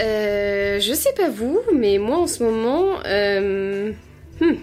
Euh, je sais pas vous, mais moi en ce moment, euh, hmm,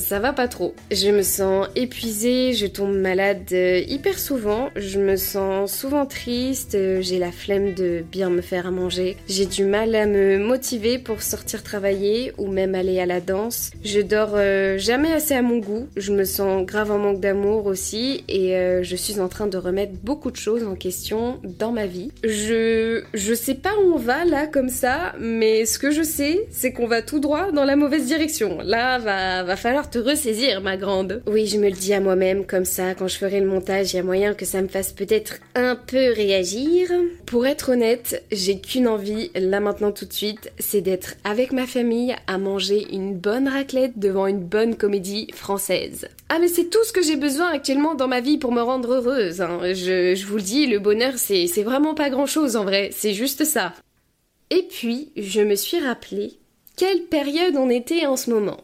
ça va pas trop. Je me sens épuisée, je tombe malade euh, hyper souvent, je me sens souvent triste, euh, j'ai la flemme de bien me faire à manger, j'ai du mal à me motiver pour sortir travailler ou même aller à la danse. Je dors euh, jamais assez à mon goût, je me sens grave en manque d'amour aussi et je suis en train de remettre beaucoup de choses en question dans ma vie. Je je sais pas où on va là comme ça, mais ce que je sais, c'est qu'on va tout droit dans la mauvaise direction. Là va va falloir te ressaisir, ma grande. Oui, je me le dis à moi-même, comme ça, quand je ferai le montage, il y a moyen que ça me fasse peut-être un peu réagir. Pour être honnête, j'ai qu'une envie, là maintenant tout de suite, c'est d'être avec ma famille à manger une bonne raclette devant une bonne comédie française. Ah mais c'est tout ce que j'ai besoin actuellement dans ma vie pour me rendre heureuse. Hein. Je, je vous le dis, le bonheur c'est vraiment pas grand chose en vrai, c'est juste ça. Et puis, je me suis rappelé quelle période on était en ce moment.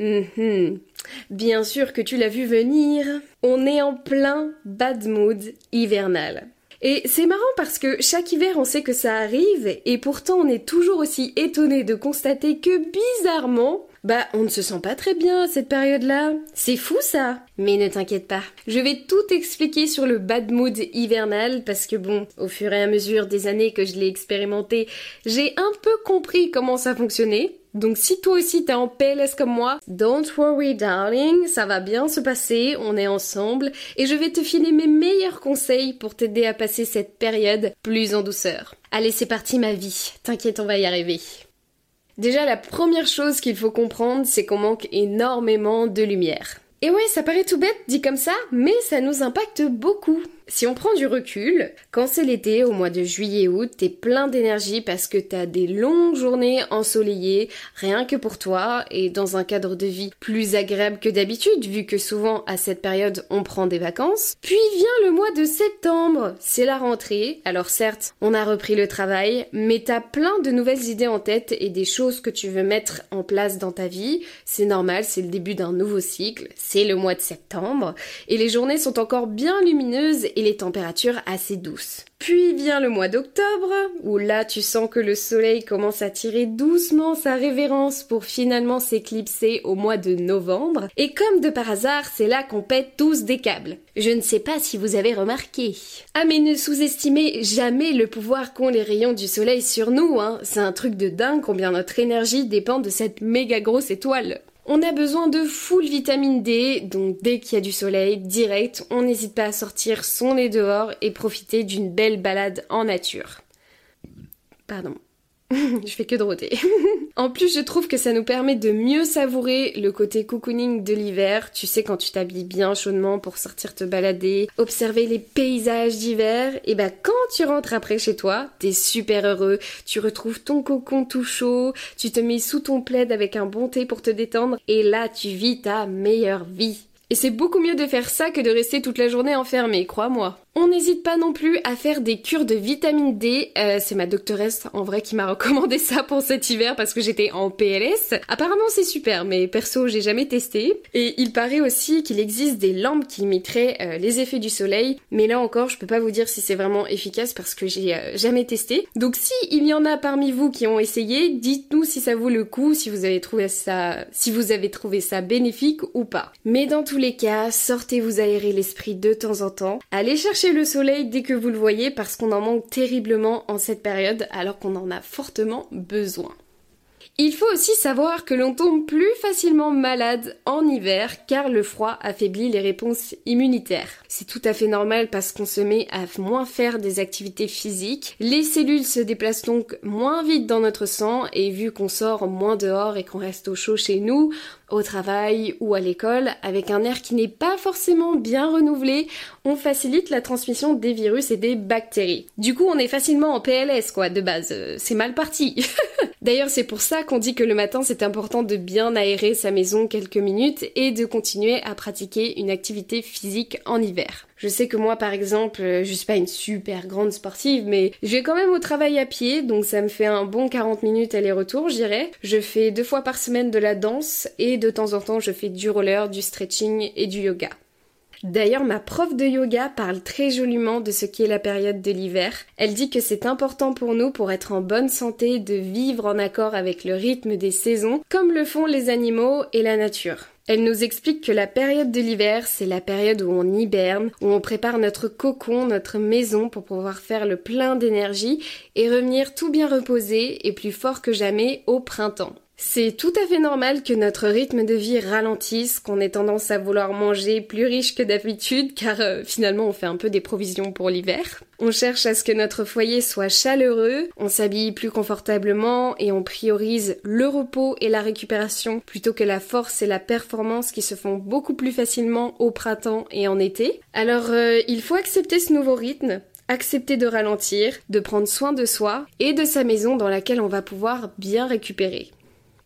Mhm. Bien sûr que tu l'as vu venir. On est en plein bad mood hivernal. Et c'est marrant parce que chaque hiver on sait que ça arrive et pourtant on est toujours aussi étonné de constater que bizarrement, bah on ne se sent pas très bien à cette période-là. C'est fou ça. Mais ne t'inquiète pas, je vais tout expliquer sur le bad mood hivernal parce que bon, au fur et à mesure des années que je l'ai expérimenté, j'ai un peu compris comment ça fonctionnait. Donc si toi aussi t'es en PLS comme moi, don't worry darling, ça va bien se passer, on est ensemble et je vais te filer mes meilleurs conseils pour t'aider à passer cette période plus en douceur. Allez c'est parti ma vie, t'inquiète on va y arriver. Déjà la première chose qu'il faut comprendre c'est qu'on manque énormément de lumière. Et ouais, ça paraît tout bête dit comme ça, mais ça nous impacte beaucoup. Si on prend du recul, quand c'est l'été, au mois de juillet-août, t'es plein d'énergie parce que t'as des longues journées ensoleillées, rien que pour toi, et dans un cadre de vie plus agréable que d'habitude, vu que souvent à cette période on prend des vacances. Puis vient le mois de septembre, c'est la rentrée, alors certes, on a repris le travail, mais t'as plein de nouvelles idées en tête et des choses que tu veux mettre en place dans ta vie. C'est normal, c'est le début d'un nouveau cycle, c'est le mois de septembre, et les journées sont encore bien lumineuses les températures assez douces. Puis vient le mois d'octobre, où là tu sens que le soleil commence à tirer doucement sa révérence pour finalement s'éclipser au mois de novembre, et comme de par hasard, c'est là qu'on pète tous des câbles. Je ne sais pas si vous avez remarqué. Ah mais ne sous-estimez jamais le pouvoir qu'ont les rayons du soleil sur nous, hein. C'est un truc de dingue combien notre énergie dépend de cette méga grosse étoile. On a besoin de full vitamine D, donc dès qu'il y a du soleil, direct, on n'hésite pas à sortir son nez dehors et profiter d'une belle balade en nature. Pardon. je fais que de rôter. en plus, je trouve que ça nous permet de mieux savourer le côté cocooning de l'hiver. Tu sais, quand tu t'habilles bien chaudement pour sortir te balader, observer les paysages d'hiver, et bah quand tu rentres après chez toi, t'es super heureux. Tu retrouves ton cocon tout chaud, tu te mets sous ton plaid avec un bon thé pour te détendre, et là tu vis ta meilleure vie. Et c'est beaucoup mieux de faire ça que de rester toute la journée enfermé, crois-moi. On n'hésite pas non plus à faire des cures de vitamine D. Euh, c'est ma doctoresse en vrai qui m'a recommandé ça pour cet hiver parce que j'étais en PLS. Apparemment c'est super, mais perso j'ai jamais testé. Et il paraît aussi qu'il existe des lampes qui imiteraient euh, les effets du soleil, mais là encore je peux pas vous dire si c'est vraiment efficace parce que j'ai euh, jamais testé. Donc si il y en a parmi vous qui ont essayé, dites-nous si ça vaut le coup, si vous avez trouvé ça, si vous avez trouvé ça bénéfique ou pas. Mais dans tous les cas, sortez vous aérer l'esprit de temps en temps. Allez chercher le soleil dès que vous le voyez parce qu'on en manque terriblement en cette période alors qu'on en a fortement besoin. Il faut aussi savoir que l'on tombe plus facilement malade en hiver car le froid affaiblit les réponses immunitaires. C'est tout à fait normal parce qu'on se met à moins faire des activités physiques. Les cellules se déplacent donc moins vite dans notre sang et vu qu'on sort moins dehors et qu'on reste au chaud chez nous, au travail ou à l'école, avec un air qui n'est pas forcément bien renouvelé, on facilite la transmission des virus et des bactéries. Du coup, on est facilement en PLS, quoi, de base. Euh, c'est mal parti. D'ailleurs, c'est pour ça qu'on dit que le matin, c'est important de bien aérer sa maison quelques minutes et de continuer à pratiquer une activité physique en hiver. Je sais que moi, par exemple, euh, je suis pas une super grande sportive, mais je vais quand même au travail à pied, donc ça me fait un bon 40 minutes aller-retour, j'irai. Je fais deux fois par semaine de la danse et de temps en temps, je fais du roller, du stretching et du yoga. D'ailleurs, ma prof de yoga parle très joliment de ce qu'est la période de l'hiver. Elle dit que c'est important pour nous pour être en bonne santé de vivre en accord avec le rythme des saisons, comme le font les animaux et la nature. Elle nous explique que la période de l'hiver, c'est la période où on hiberne, où on prépare notre cocon, notre maison pour pouvoir faire le plein d'énergie et revenir tout bien reposé et plus fort que jamais au printemps. C'est tout à fait normal que notre rythme de vie ralentisse, qu'on ait tendance à vouloir manger plus riche que d'habitude, car euh, finalement on fait un peu des provisions pour l'hiver. On cherche à ce que notre foyer soit chaleureux, on s'habille plus confortablement et on priorise le repos et la récupération plutôt que la force et la performance qui se font beaucoup plus facilement au printemps et en été. Alors euh, il faut accepter ce nouveau rythme, accepter de ralentir, de prendre soin de soi et de sa maison dans laquelle on va pouvoir bien récupérer.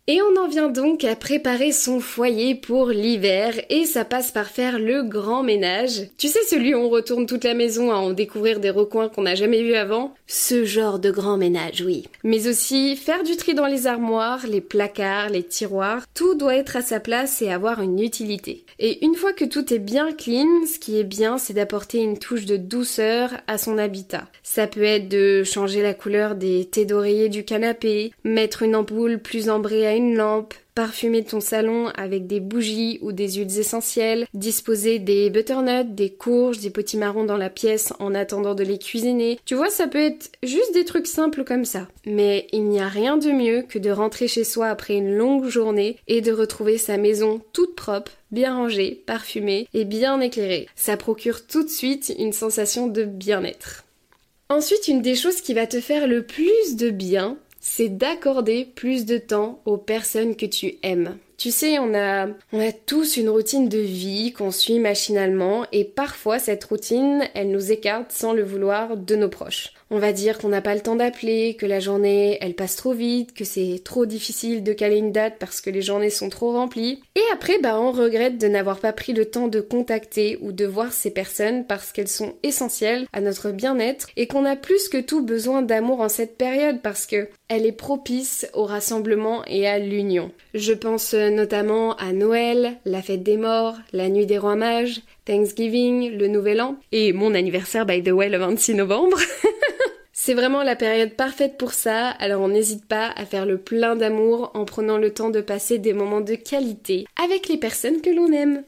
Et on en vient donc à préparer son foyer pour l'hiver et ça passe par faire le grand ménage. Tu sais celui où on retourne toute la maison à en découvrir des recoins qu'on n'a jamais vus avant? Ce genre de grand ménage, oui. Mais aussi faire du tri dans les armoires, les placards, les tiroirs, tout doit être à sa place et avoir une utilité. Et une fois que tout est bien clean, ce qui est bien, c'est d'apporter une touche de douceur à son habitat. Ça peut être de changer la couleur des thés d'oreiller du canapé, mettre une ampoule plus ambrée à une lampe, parfumer ton salon avec des bougies ou des huiles essentielles, disposer des butternuts, des courges, des potimarrons dans la pièce en attendant de les cuisiner. Tu vois, ça peut être juste des trucs simples comme ça. Mais il n'y a rien de mieux que de rentrer chez soi après une longue journée et de retrouver sa maison toute propre, bien rangée, parfumée et bien éclairée. Ça procure tout de suite une sensation de bien-être. Ensuite, une des choses qui va te faire le plus de bien, c'est d'accorder plus de temps aux personnes que tu aimes. Tu sais, on a, on a tous une routine de vie qu'on suit machinalement et parfois cette routine, elle nous écarte sans le vouloir de nos proches. On va dire qu'on n'a pas le temps d'appeler, que la journée elle passe trop vite, que c'est trop difficile de caler une date parce que les journées sont trop remplies. Et après, bah on regrette de n'avoir pas pris le temps de contacter ou de voir ces personnes parce qu'elles sont essentielles à notre bien-être et qu'on a plus que tout besoin d'amour en cette période parce que elle est propice au rassemblement et à l'union. Je pense notamment à Noël, la fête des morts, la nuit des rois mages, Thanksgiving, le Nouvel An et mon anniversaire by the way le 26 novembre. C'est vraiment la période parfaite pour ça, alors on n'hésite pas à faire le plein d'amour en prenant le temps de passer des moments de qualité avec les personnes que l'on aime.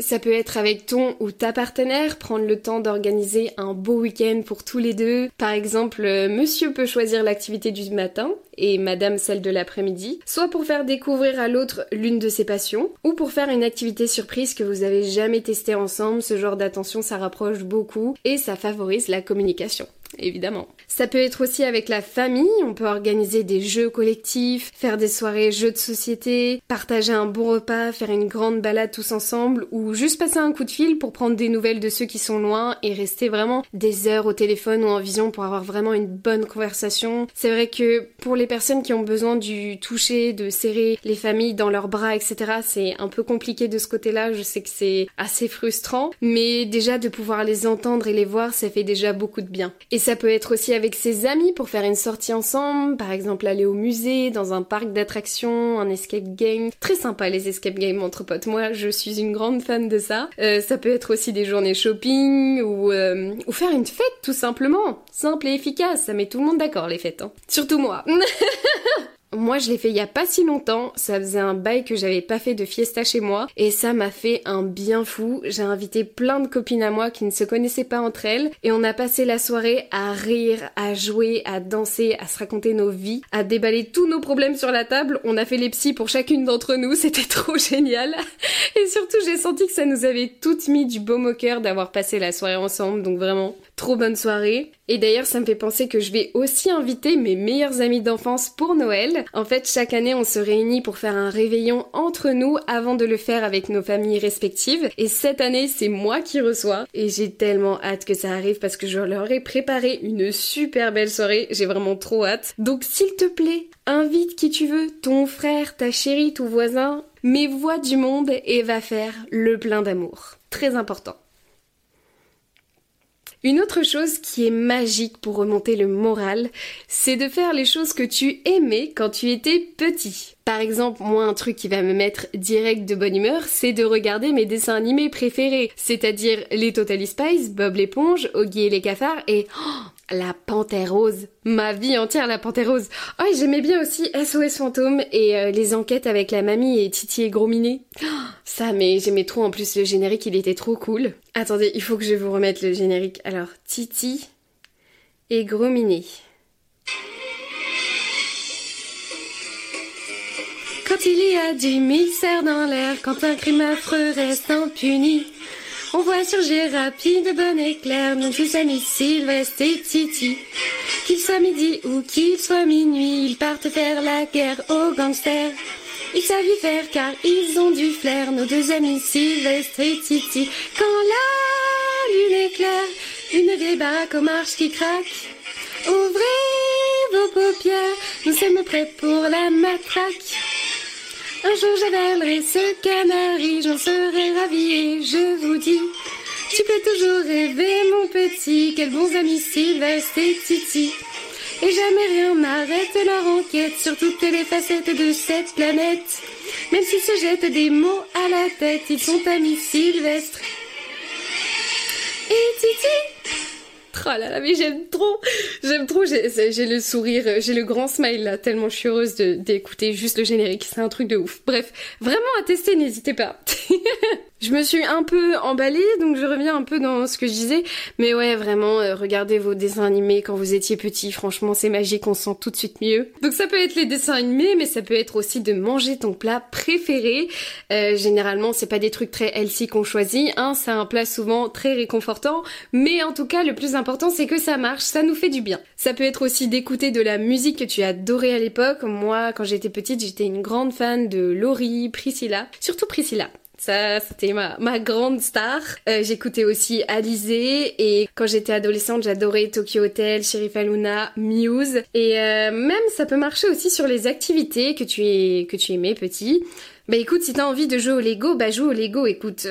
Ça peut être avec ton ou ta partenaire, prendre le temps d'organiser un beau week-end pour tous les deux. Par exemple, euh, monsieur peut choisir l'activité du matin et madame celle de l'après-midi, soit pour faire découvrir à l'autre l'une de ses passions, ou pour faire une activité surprise que vous avez jamais testée ensemble. Ce genre d'attention, ça rapproche beaucoup et ça favorise la communication évidemment. Ça peut être aussi avec la famille, on peut organiser des jeux collectifs, faire des soirées jeux de société, partager un bon repas, faire une grande balade tous ensemble ou juste passer un coup de fil pour prendre des nouvelles de ceux qui sont loin et rester vraiment des heures au téléphone ou en vision pour avoir vraiment une bonne conversation. C'est vrai que pour les personnes qui ont besoin du toucher, de serrer les familles dans leurs bras, etc., c'est un peu compliqué de ce côté-là, je sais que c'est assez frustrant, mais déjà de pouvoir les entendre et les voir, ça fait déjà beaucoup de bien. Ça peut être aussi avec ses amis pour faire une sortie ensemble, par exemple aller au musée, dans un parc d'attractions, un escape game. Très sympa les escape games entre potes. Moi, je suis une grande fan de ça. Euh, ça peut être aussi des journées shopping ou, euh, ou faire une fête tout simplement. Simple et efficace, ça met tout le monde d'accord les fêtes. Hein. Surtout moi. Moi, je l'ai fait il y a pas si longtemps. Ça faisait un bail que j'avais pas fait de fiesta chez moi. Et ça m'a fait un bien fou. J'ai invité plein de copines à moi qui ne se connaissaient pas entre elles. Et on a passé la soirée à rire, à jouer, à danser, à se raconter nos vies, à déballer tous nos problèmes sur la table. On a fait les psys pour chacune d'entre nous. C'était trop génial. Et surtout, j'ai senti que ça nous avait toutes mis du baume au cœur d'avoir passé la soirée ensemble. Donc vraiment, trop bonne soirée. Et d'ailleurs, ça me fait penser que je vais aussi inviter mes meilleurs amis d'enfance pour Noël. En fait, chaque année, on se réunit pour faire un réveillon entre nous avant de le faire avec nos familles respectives. Et cette année, c'est moi qui reçois. Et j'ai tellement hâte que ça arrive parce que je leur ai préparé une super belle soirée. J'ai vraiment trop hâte. Donc, s'il te plaît, invite qui tu veux, ton frère, ta chérie, ton voisin, mais vois du monde et va faire le plein d'amour. Très important. Une autre chose qui est magique pour remonter le moral, c'est de faire les choses que tu aimais quand tu étais petit. Par exemple, moi, un truc qui va me mettre direct de bonne humeur, c'est de regarder mes dessins animés préférés, c'est-à-dire les Totally Spies, Bob l'éponge, Oggy et les cafards et oh, la Panthère Rose. Ma vie entière, la Panthère Rose. Oh, j'aimais bien aussi SOS Fantôme et euh, les enquêtes avec la mamie et Titi et Gros Oh, ça, mais j'aimais trop en plus le générique, il était trop cool. Attendez, il faut que je vous remette le générique. Alors, Titi et Gros Quand il y a du mystère dans l'air, quand un crime affreux reste impuni, on voit surgir rapide, bon éclair, nos deux amis Sylvestre et Titi. Qu'il soit midi ou qu'il soit minuit, ils partent faire la guerre aux gangsters. Ils savent y faire car ils ont du flair, nos deux amis Sylvestre et Titi. Quand la lune éclaire, une vieille baraque aux marches qui craque. Ouvrez vos paupières, nous sommes prêts pour la matraque. Un jour j'avalerai ce canari, j'en serai ravie et je vous dis, tu peux toujours rêver mon petit, quels bons amis Sylvestre et Titi. Et jamais rien n'arrête leur enquête sur toutes les facettes de cette planète. Même s'ils se jettent des mots à la tête, ils sont amis Sylvestre et Titi. Oh là là, mais j'aime trop, j'aime trop, j'ai le sourire, j'ai le grand smile là, tellement je suis heureuse d'écouter juste le générique, c'est un truc de ouf. Bref, vraiment à tester, n'hésitez pas. Je me suis un peu emballée, donc je reviens un peu dans ce que je disais. Mais ouais, vraiment, euh, regardez vos dessins animés quand vous étiez petit. Franchement, c'est magique, on sent tout de suite mieux. Donc ça peut être les dessins animés, mais ça peut être aussi de manger ton plat préféré. Euh, généralement, c'est pas des trucs très healthy qu'on choisit. Hein, c'est un plat souvent très réconfortant. Mais en tout cas, le plus important, c'est que ça marche, ça nous fait du bien. Ça peut être aussi d'écouter de la musique que tu adorais à l'époque. Moi, quand j'étais petite, j'étais une grande fan de Laurie, Priscilla. Surtout Priscilla. Ça, c'était ma, ma grande star. Euh, j'écoutais aussi Alizé et quand j'étais adolescente, j'adorais Tokyo Hotel, Sheriff Aluna, Muse. Et euh, même, ça peut marcher aussi sur les activités que tu, es, que tu aimais petit. Bah écoute, si t'as envie de jouer au Lego, bah joue au Lego, écoute.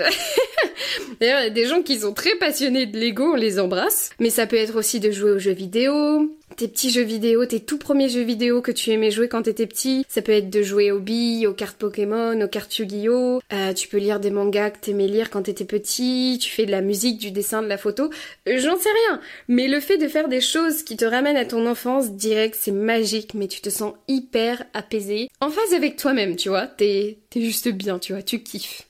D'ailleurs, il y a des gens qui sont très passionnés de Lego, on les embrasse. Mais ça peut être aussi de jouer aux jeux vidéo, tes petits jeux vidéo, tes tout premiers jeux vidéo que tu aimais jouer quand t'étais petit. Ça peut être de jouer aux billes, aux cartes Pokémon, aux cartes Yu-Gi-Oh! Euh, tu peux lire des mangas que t'aimais lire quand t'étais petit, tu fais de la musique, du dessin, de la photo. Euh, j'en sais rien. Mais le fait de faire des choses qui te ramènent à ton enfance direct, c'est magique, mais tu te sens hyper apaisé. En phase avec toi-même, tu vois. T'es, t'es juste bien, tu vois, tu kiffes.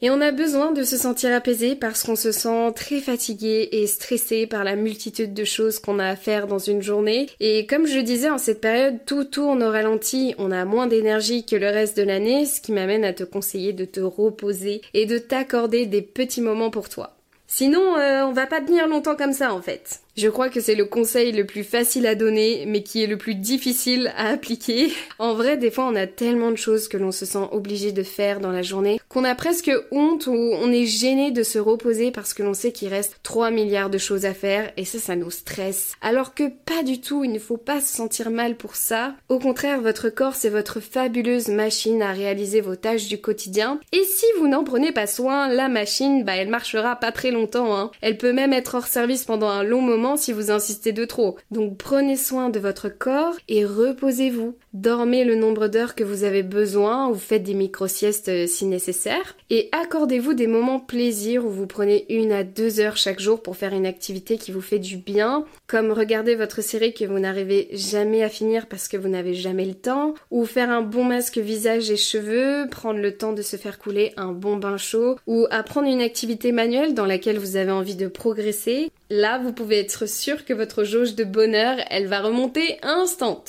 Et on a besoin de se sentir apaisé parce qu'on se sent très fatigué et stressé par la multitude de choses qu'on a à faire dans une journée. Et comme je disais, en cette période, tout tourne au ralenti, on a moins d'énergie que le reste de l'année, ce qui m'amène à te conseiller de te reposer et de t'accorder des petits moments pour toi. Sinon, euh, on va pas tenir longtemps comme ça en fait. Je crois que c'est le conseil le plus facile à donner, mais qui est le plus difficile à appliquer. En vrai, des fois, on a tellement de choses que l'on se sent obligé de faire dans la journée qu'on a presque honte ou on est gêné de se reposer parce que l'on sait qu'il reste 3 milliards de choses à faire et ça, ça nous stresse. Alors que pas du tout, il ne faut pas se sentir mal pour ça. Au contraire, votre corps, c'est votre fabuleuse machine à réaliser vos tâches du quotidien. Et si vous n'en prenez pas soin, la machine, bah, elle marchera pas très longtemps, hein. Elle peut même être hors service pendant un long moment si vous insistez de trop. Donc prenez soin de votre corps et reposez-vous. Dormez le nombre d'heures que vous avez besoin ou faites des micro-siestes euh, si nécessaire. Et accordez-vous des moments plaisir où vous prenez une à deux heures chaque jour pour faire une activité qui vous fait du bien, comme regarder votre série que vous n'arrivez jamais à finir parce que vous n'avez jamais le temps, ou faire un bon masque visage et cheveux, prendre le temps de se faire couler un bon bain chaud, ou apprendre une activité manuelle dans laquelle vous avez envie de progresser. Là, vous pouvez être sûr que votre jauge de bonheur, elle va remonter instant.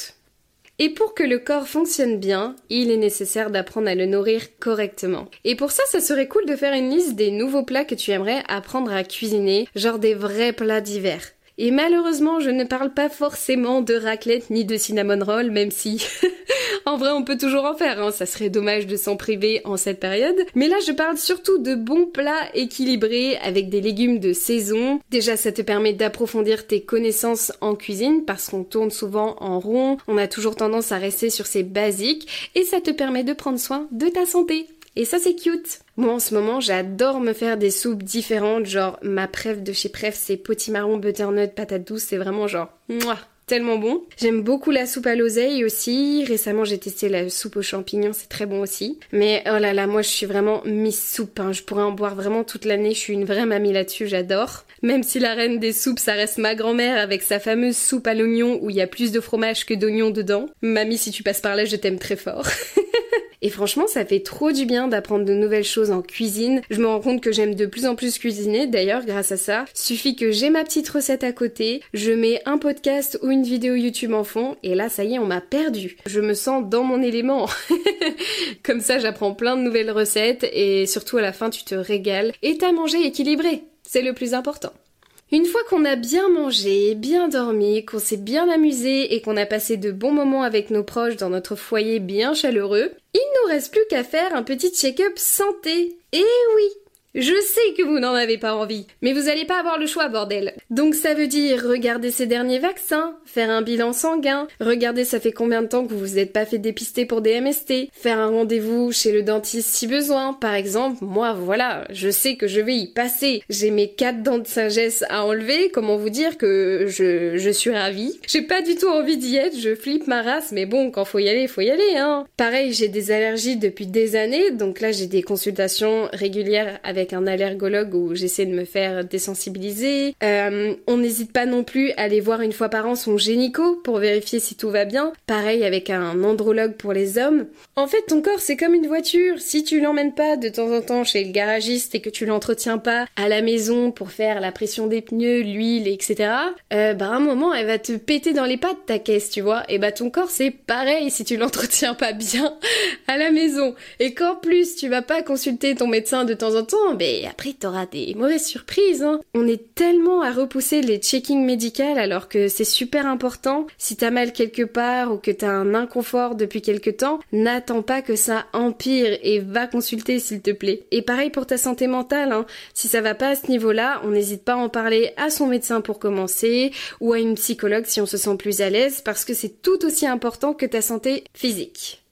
Et pour que le corps fonctionne bien, il est nécessaire d'apprendre à le nourrir correctement. Et pour ça, ça serait cool de faire une liste des nouveaux plats que tu aimerais apprendre à cuisiner, genre des vrais plats d'hiver. Et malheureusement, je ne parle pas forcément de raclette ni de cinnamon roll, même si en vrai on peut toujours en faire, hein. ça serait dommage de s'en priver en cette période. Mais là je parle surtout de bons plats équilibrés avec des légumes de saison. Déjà ça te permet d'approfondir tes connaissances en cuisine parce qu'on tourne souvent en rond, on a toujours tendance à rester sur ces basiques et ça te permet de prendre soin de ta santé. Et ça c'est cute. Moi en ce moment j'adore me faire des soupes différentes, genre ma préf de chez Pref c'est potimarron, butternut, patate douce, c'est vraiment genre moi tellement bon. J'aime beaucoup la soupe à l'oseille aussi. Récemment, j'ai testé la soupe aux champignons, c'est très bon aussi. Mais oh là là, moi je suis vraiment Miss Soupe. Hein. Je pourrais en boire vraiment toute l'année. Je suis une vraie mamie là-dessus, j'adore. Même si la reine des soupes, ça reste ma grand-mère avec sa fameuse soupe à l'oignon où il y a plus de fromage que d'oignon dedans. Mamie, si tu passes par là, je t'aime très fort. Et franchement, ça fait trop du bien d'apprendre de nouvelles choses en cuisine. Je me rends compte que j'aime de plus en plus cuisiner, d'ailleurs, grâce à ça. Suffit que j'ai ma petite recette à côté, je mets un podcast ou une vidéo YouTube en fond, et là, ça y est, on m'a perdu. Je me sens dans mon élément. Comme ça, j'apprends plein de nouvelles recettes, et surtout à la fin, tu te régales, et t'as mangé équilibré. C'est le plus important. Une fois qu'on a bien mangé, bien dormi, qu'on s'est bien amusé et qu'on a passé de bons moments avec nos proches dans notre foyer bien chaleureux, il nous reste plus qu'à faire un petit check-up santé. Eh oui je sais que vous n'en avez pas envie, mais vous allez pas avoir le choix, bordel. Donc ça veut dire regarder ces derniers vaccins, faire un bilan sanguin, regarder ça fait combien de temps que vous vous êtes pas fait dépister pour des MST, faire un rendez-vous chez le dentiste si besoin. Par exemple, moi voilà, je sais que je vais y passer. J'ai mes quatre dents de sagesse à enlever, comment vous dire que je, je suis ravie? J'ai pas du tout envie d'y être, je flippe ma race, mais bon, quand faut y aller, faut y aller, hein. Pareil, j'ai des allergies depuis des années, donc là j'ai des consultations régulières avec avec un allergologue où j'essaie de me faire désensibiliser. Euh, on n'hésite pas non plus à aller voir une fois par an son génico pour vérifier si tout va bien. Pareil avec un andrologue pour les hommes. En fait, ton corps c'est comme une voiture. Si tu l'emmènes pas de temps en temps chez le garagiste et que tu l'entretiens pas à la maison pour faire la pression des pneus, l'huile, etc. Euh, bah à un moment elle va te péter dans les pattes ta caisse, tu vois. Et bah ton corps c'est pareil si tu l'entretiens pas bien à la maison et qu'en plus tu vas pas consulter ton médecin de temps en temps, mais après t'auras des mauvaises surprises. Hein. On est tellement à repousser les checkings médicaux alors que c'est super important. Si t'as mal quelque part ou que t'as un inconfort depuis quelque temps, n'attends pas que ça empire et va consulter s'il te plaît. Et pareil pour ta santé mentale. Hein. Si ça va pas à ce niveau-là, on n'hésite pas à en parler à son médecin pour commencer ou à une psychologue si on se sent plus à l'aise parce que c'est tout aussi important que ta santé physique.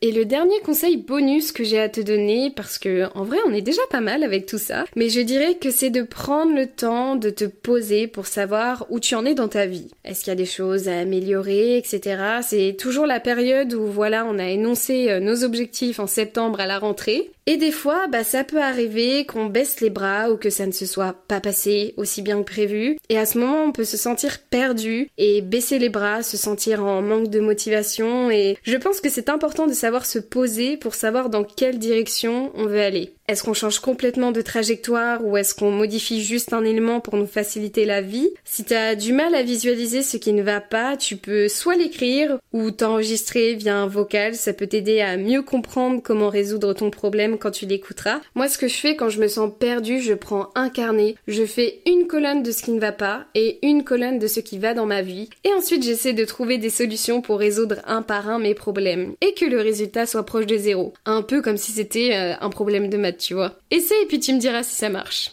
Et le dernier conseil bonus que j'ai à te donner, parce que en vrai on est déjà pas mal avec tout ça, mais je dirais que c'est de prendre le temps de te poser pour savoir où tu en es dans ta vie. Est-ce qu'il y a des choses à améliorer, etc. C'est toujours la période où voilà on a énoncé euh, nos objectifs en septembre à la rentrée et des fois, bah, ça peut arriver qu'on baisse les bras ou que ça ne se soit pas passé aussi bien que prévu. Et à ce moment, on peut se sentir perdu et baisser les bras, se sentir en manque de motivation. Et je pense que c'est important de savoir se poser pour savoir dans quelle direction on veut aller. Est-ce qu'on change complètement de trajectoire ou est-ce qu'on modifie juste un élément pour nous faciliter la vie? Si t'as du mal à visualiser ce qui ne va pas, tu peux soit l'écrire ou t'enregistrer via un vocal, ça peut t'aider à mieux comprendre comment résoudre ton problème quand tu l'écouteras. Moi ce que je fais quand je me sens perdue, je prends un carnet, je fais une colonne de ce qui ne va pas et une colonne de ce qui va dans ma vie et ensuite j'essaie de trouver des solutions pour résoudre un par un mes problèmes et que le résultat soit proche de zéro. Un peu comme si c'était euh, un problème de maths tu vois. Essaye et puis tu me diras si ça marche.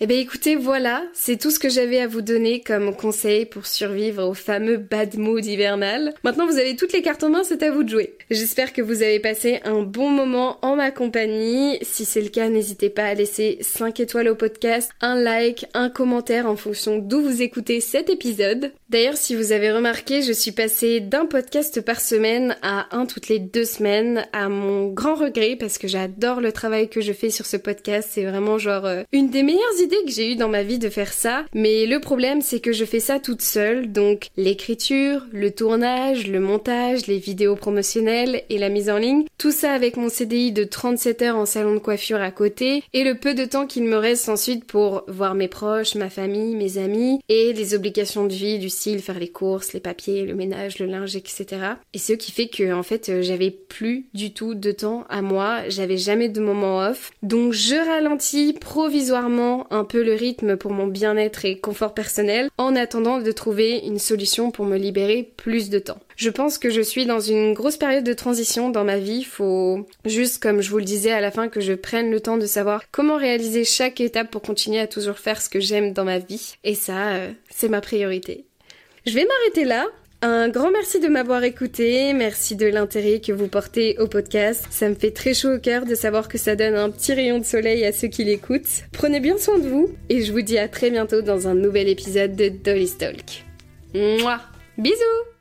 Eh bien écoutez, voilà, c'est tout ce que j'avais à vous donner comme conseil pour survivre au fameux bad mood hivernal. Maintenant vous avez toutes les cartes en main, c'est à vous de jouer. J'espère que vous avez passé un bon moment en ma compagnie. Si c'est le cas, n'hésitez pas à laisser 5 étoiles au podcast, un like, un commentaire en fonction d'où vous écoutez cet épisode. D'ailleurs, si vous avez remarqué, je suis passée d'un podcast par semaine à un toutes les deux semaines, à mon grand regret parce que j'adore le travail que je fais sur ce podcast. C'est vraiment genre euh, une des meilleures idées que j'ai eu dans ma vie de faire ça, mais le problème c'est que je fais ça toute seule, donc l'écriture, le tournage, le montage, les vidéos promotionnelles et la mise en ligne, tout ça avec mon CDI de 37 heures en salon de coiffure à côté, et le peu de temps qu'il me reste ensuite pour voir mes proches, ma famille, mes amis, et les obligations de vie du style faire les courses, les papiers, le ménage, le linge, etc. Et ce qui fait que en fait euh, j'avais plus du tout de temps à moi, j'avais jamais de moment off, donc je ralentis provisoirement un peu le rythme pour mon bien-être et confort personnel en attendant de trouver une solution pour me libérer plus de temps. Je pense que je suis dans une grosse période de transition dans ma vie. Faut juste, comme je vous le disais à la fin, que je prenne le temps de savoir comment réaliser chaque étape pour continuer à toujours faire ce que j'aime dans ma vie. Et ça, euh, c'est ma priorité. Je vais m'arrêter là. Un grand merci de m'avoir écouté, merci de l'intérêt que vous portez au podcast. Ça me fait très chaud au cœur de savoir que ça donne un petit rayon de soleil à ceux qui l'écoutent. Prenez bien soin de vous et je vous dis à très bientôt dans un nouvel épisode de Dolly Talk. Mouah Bisous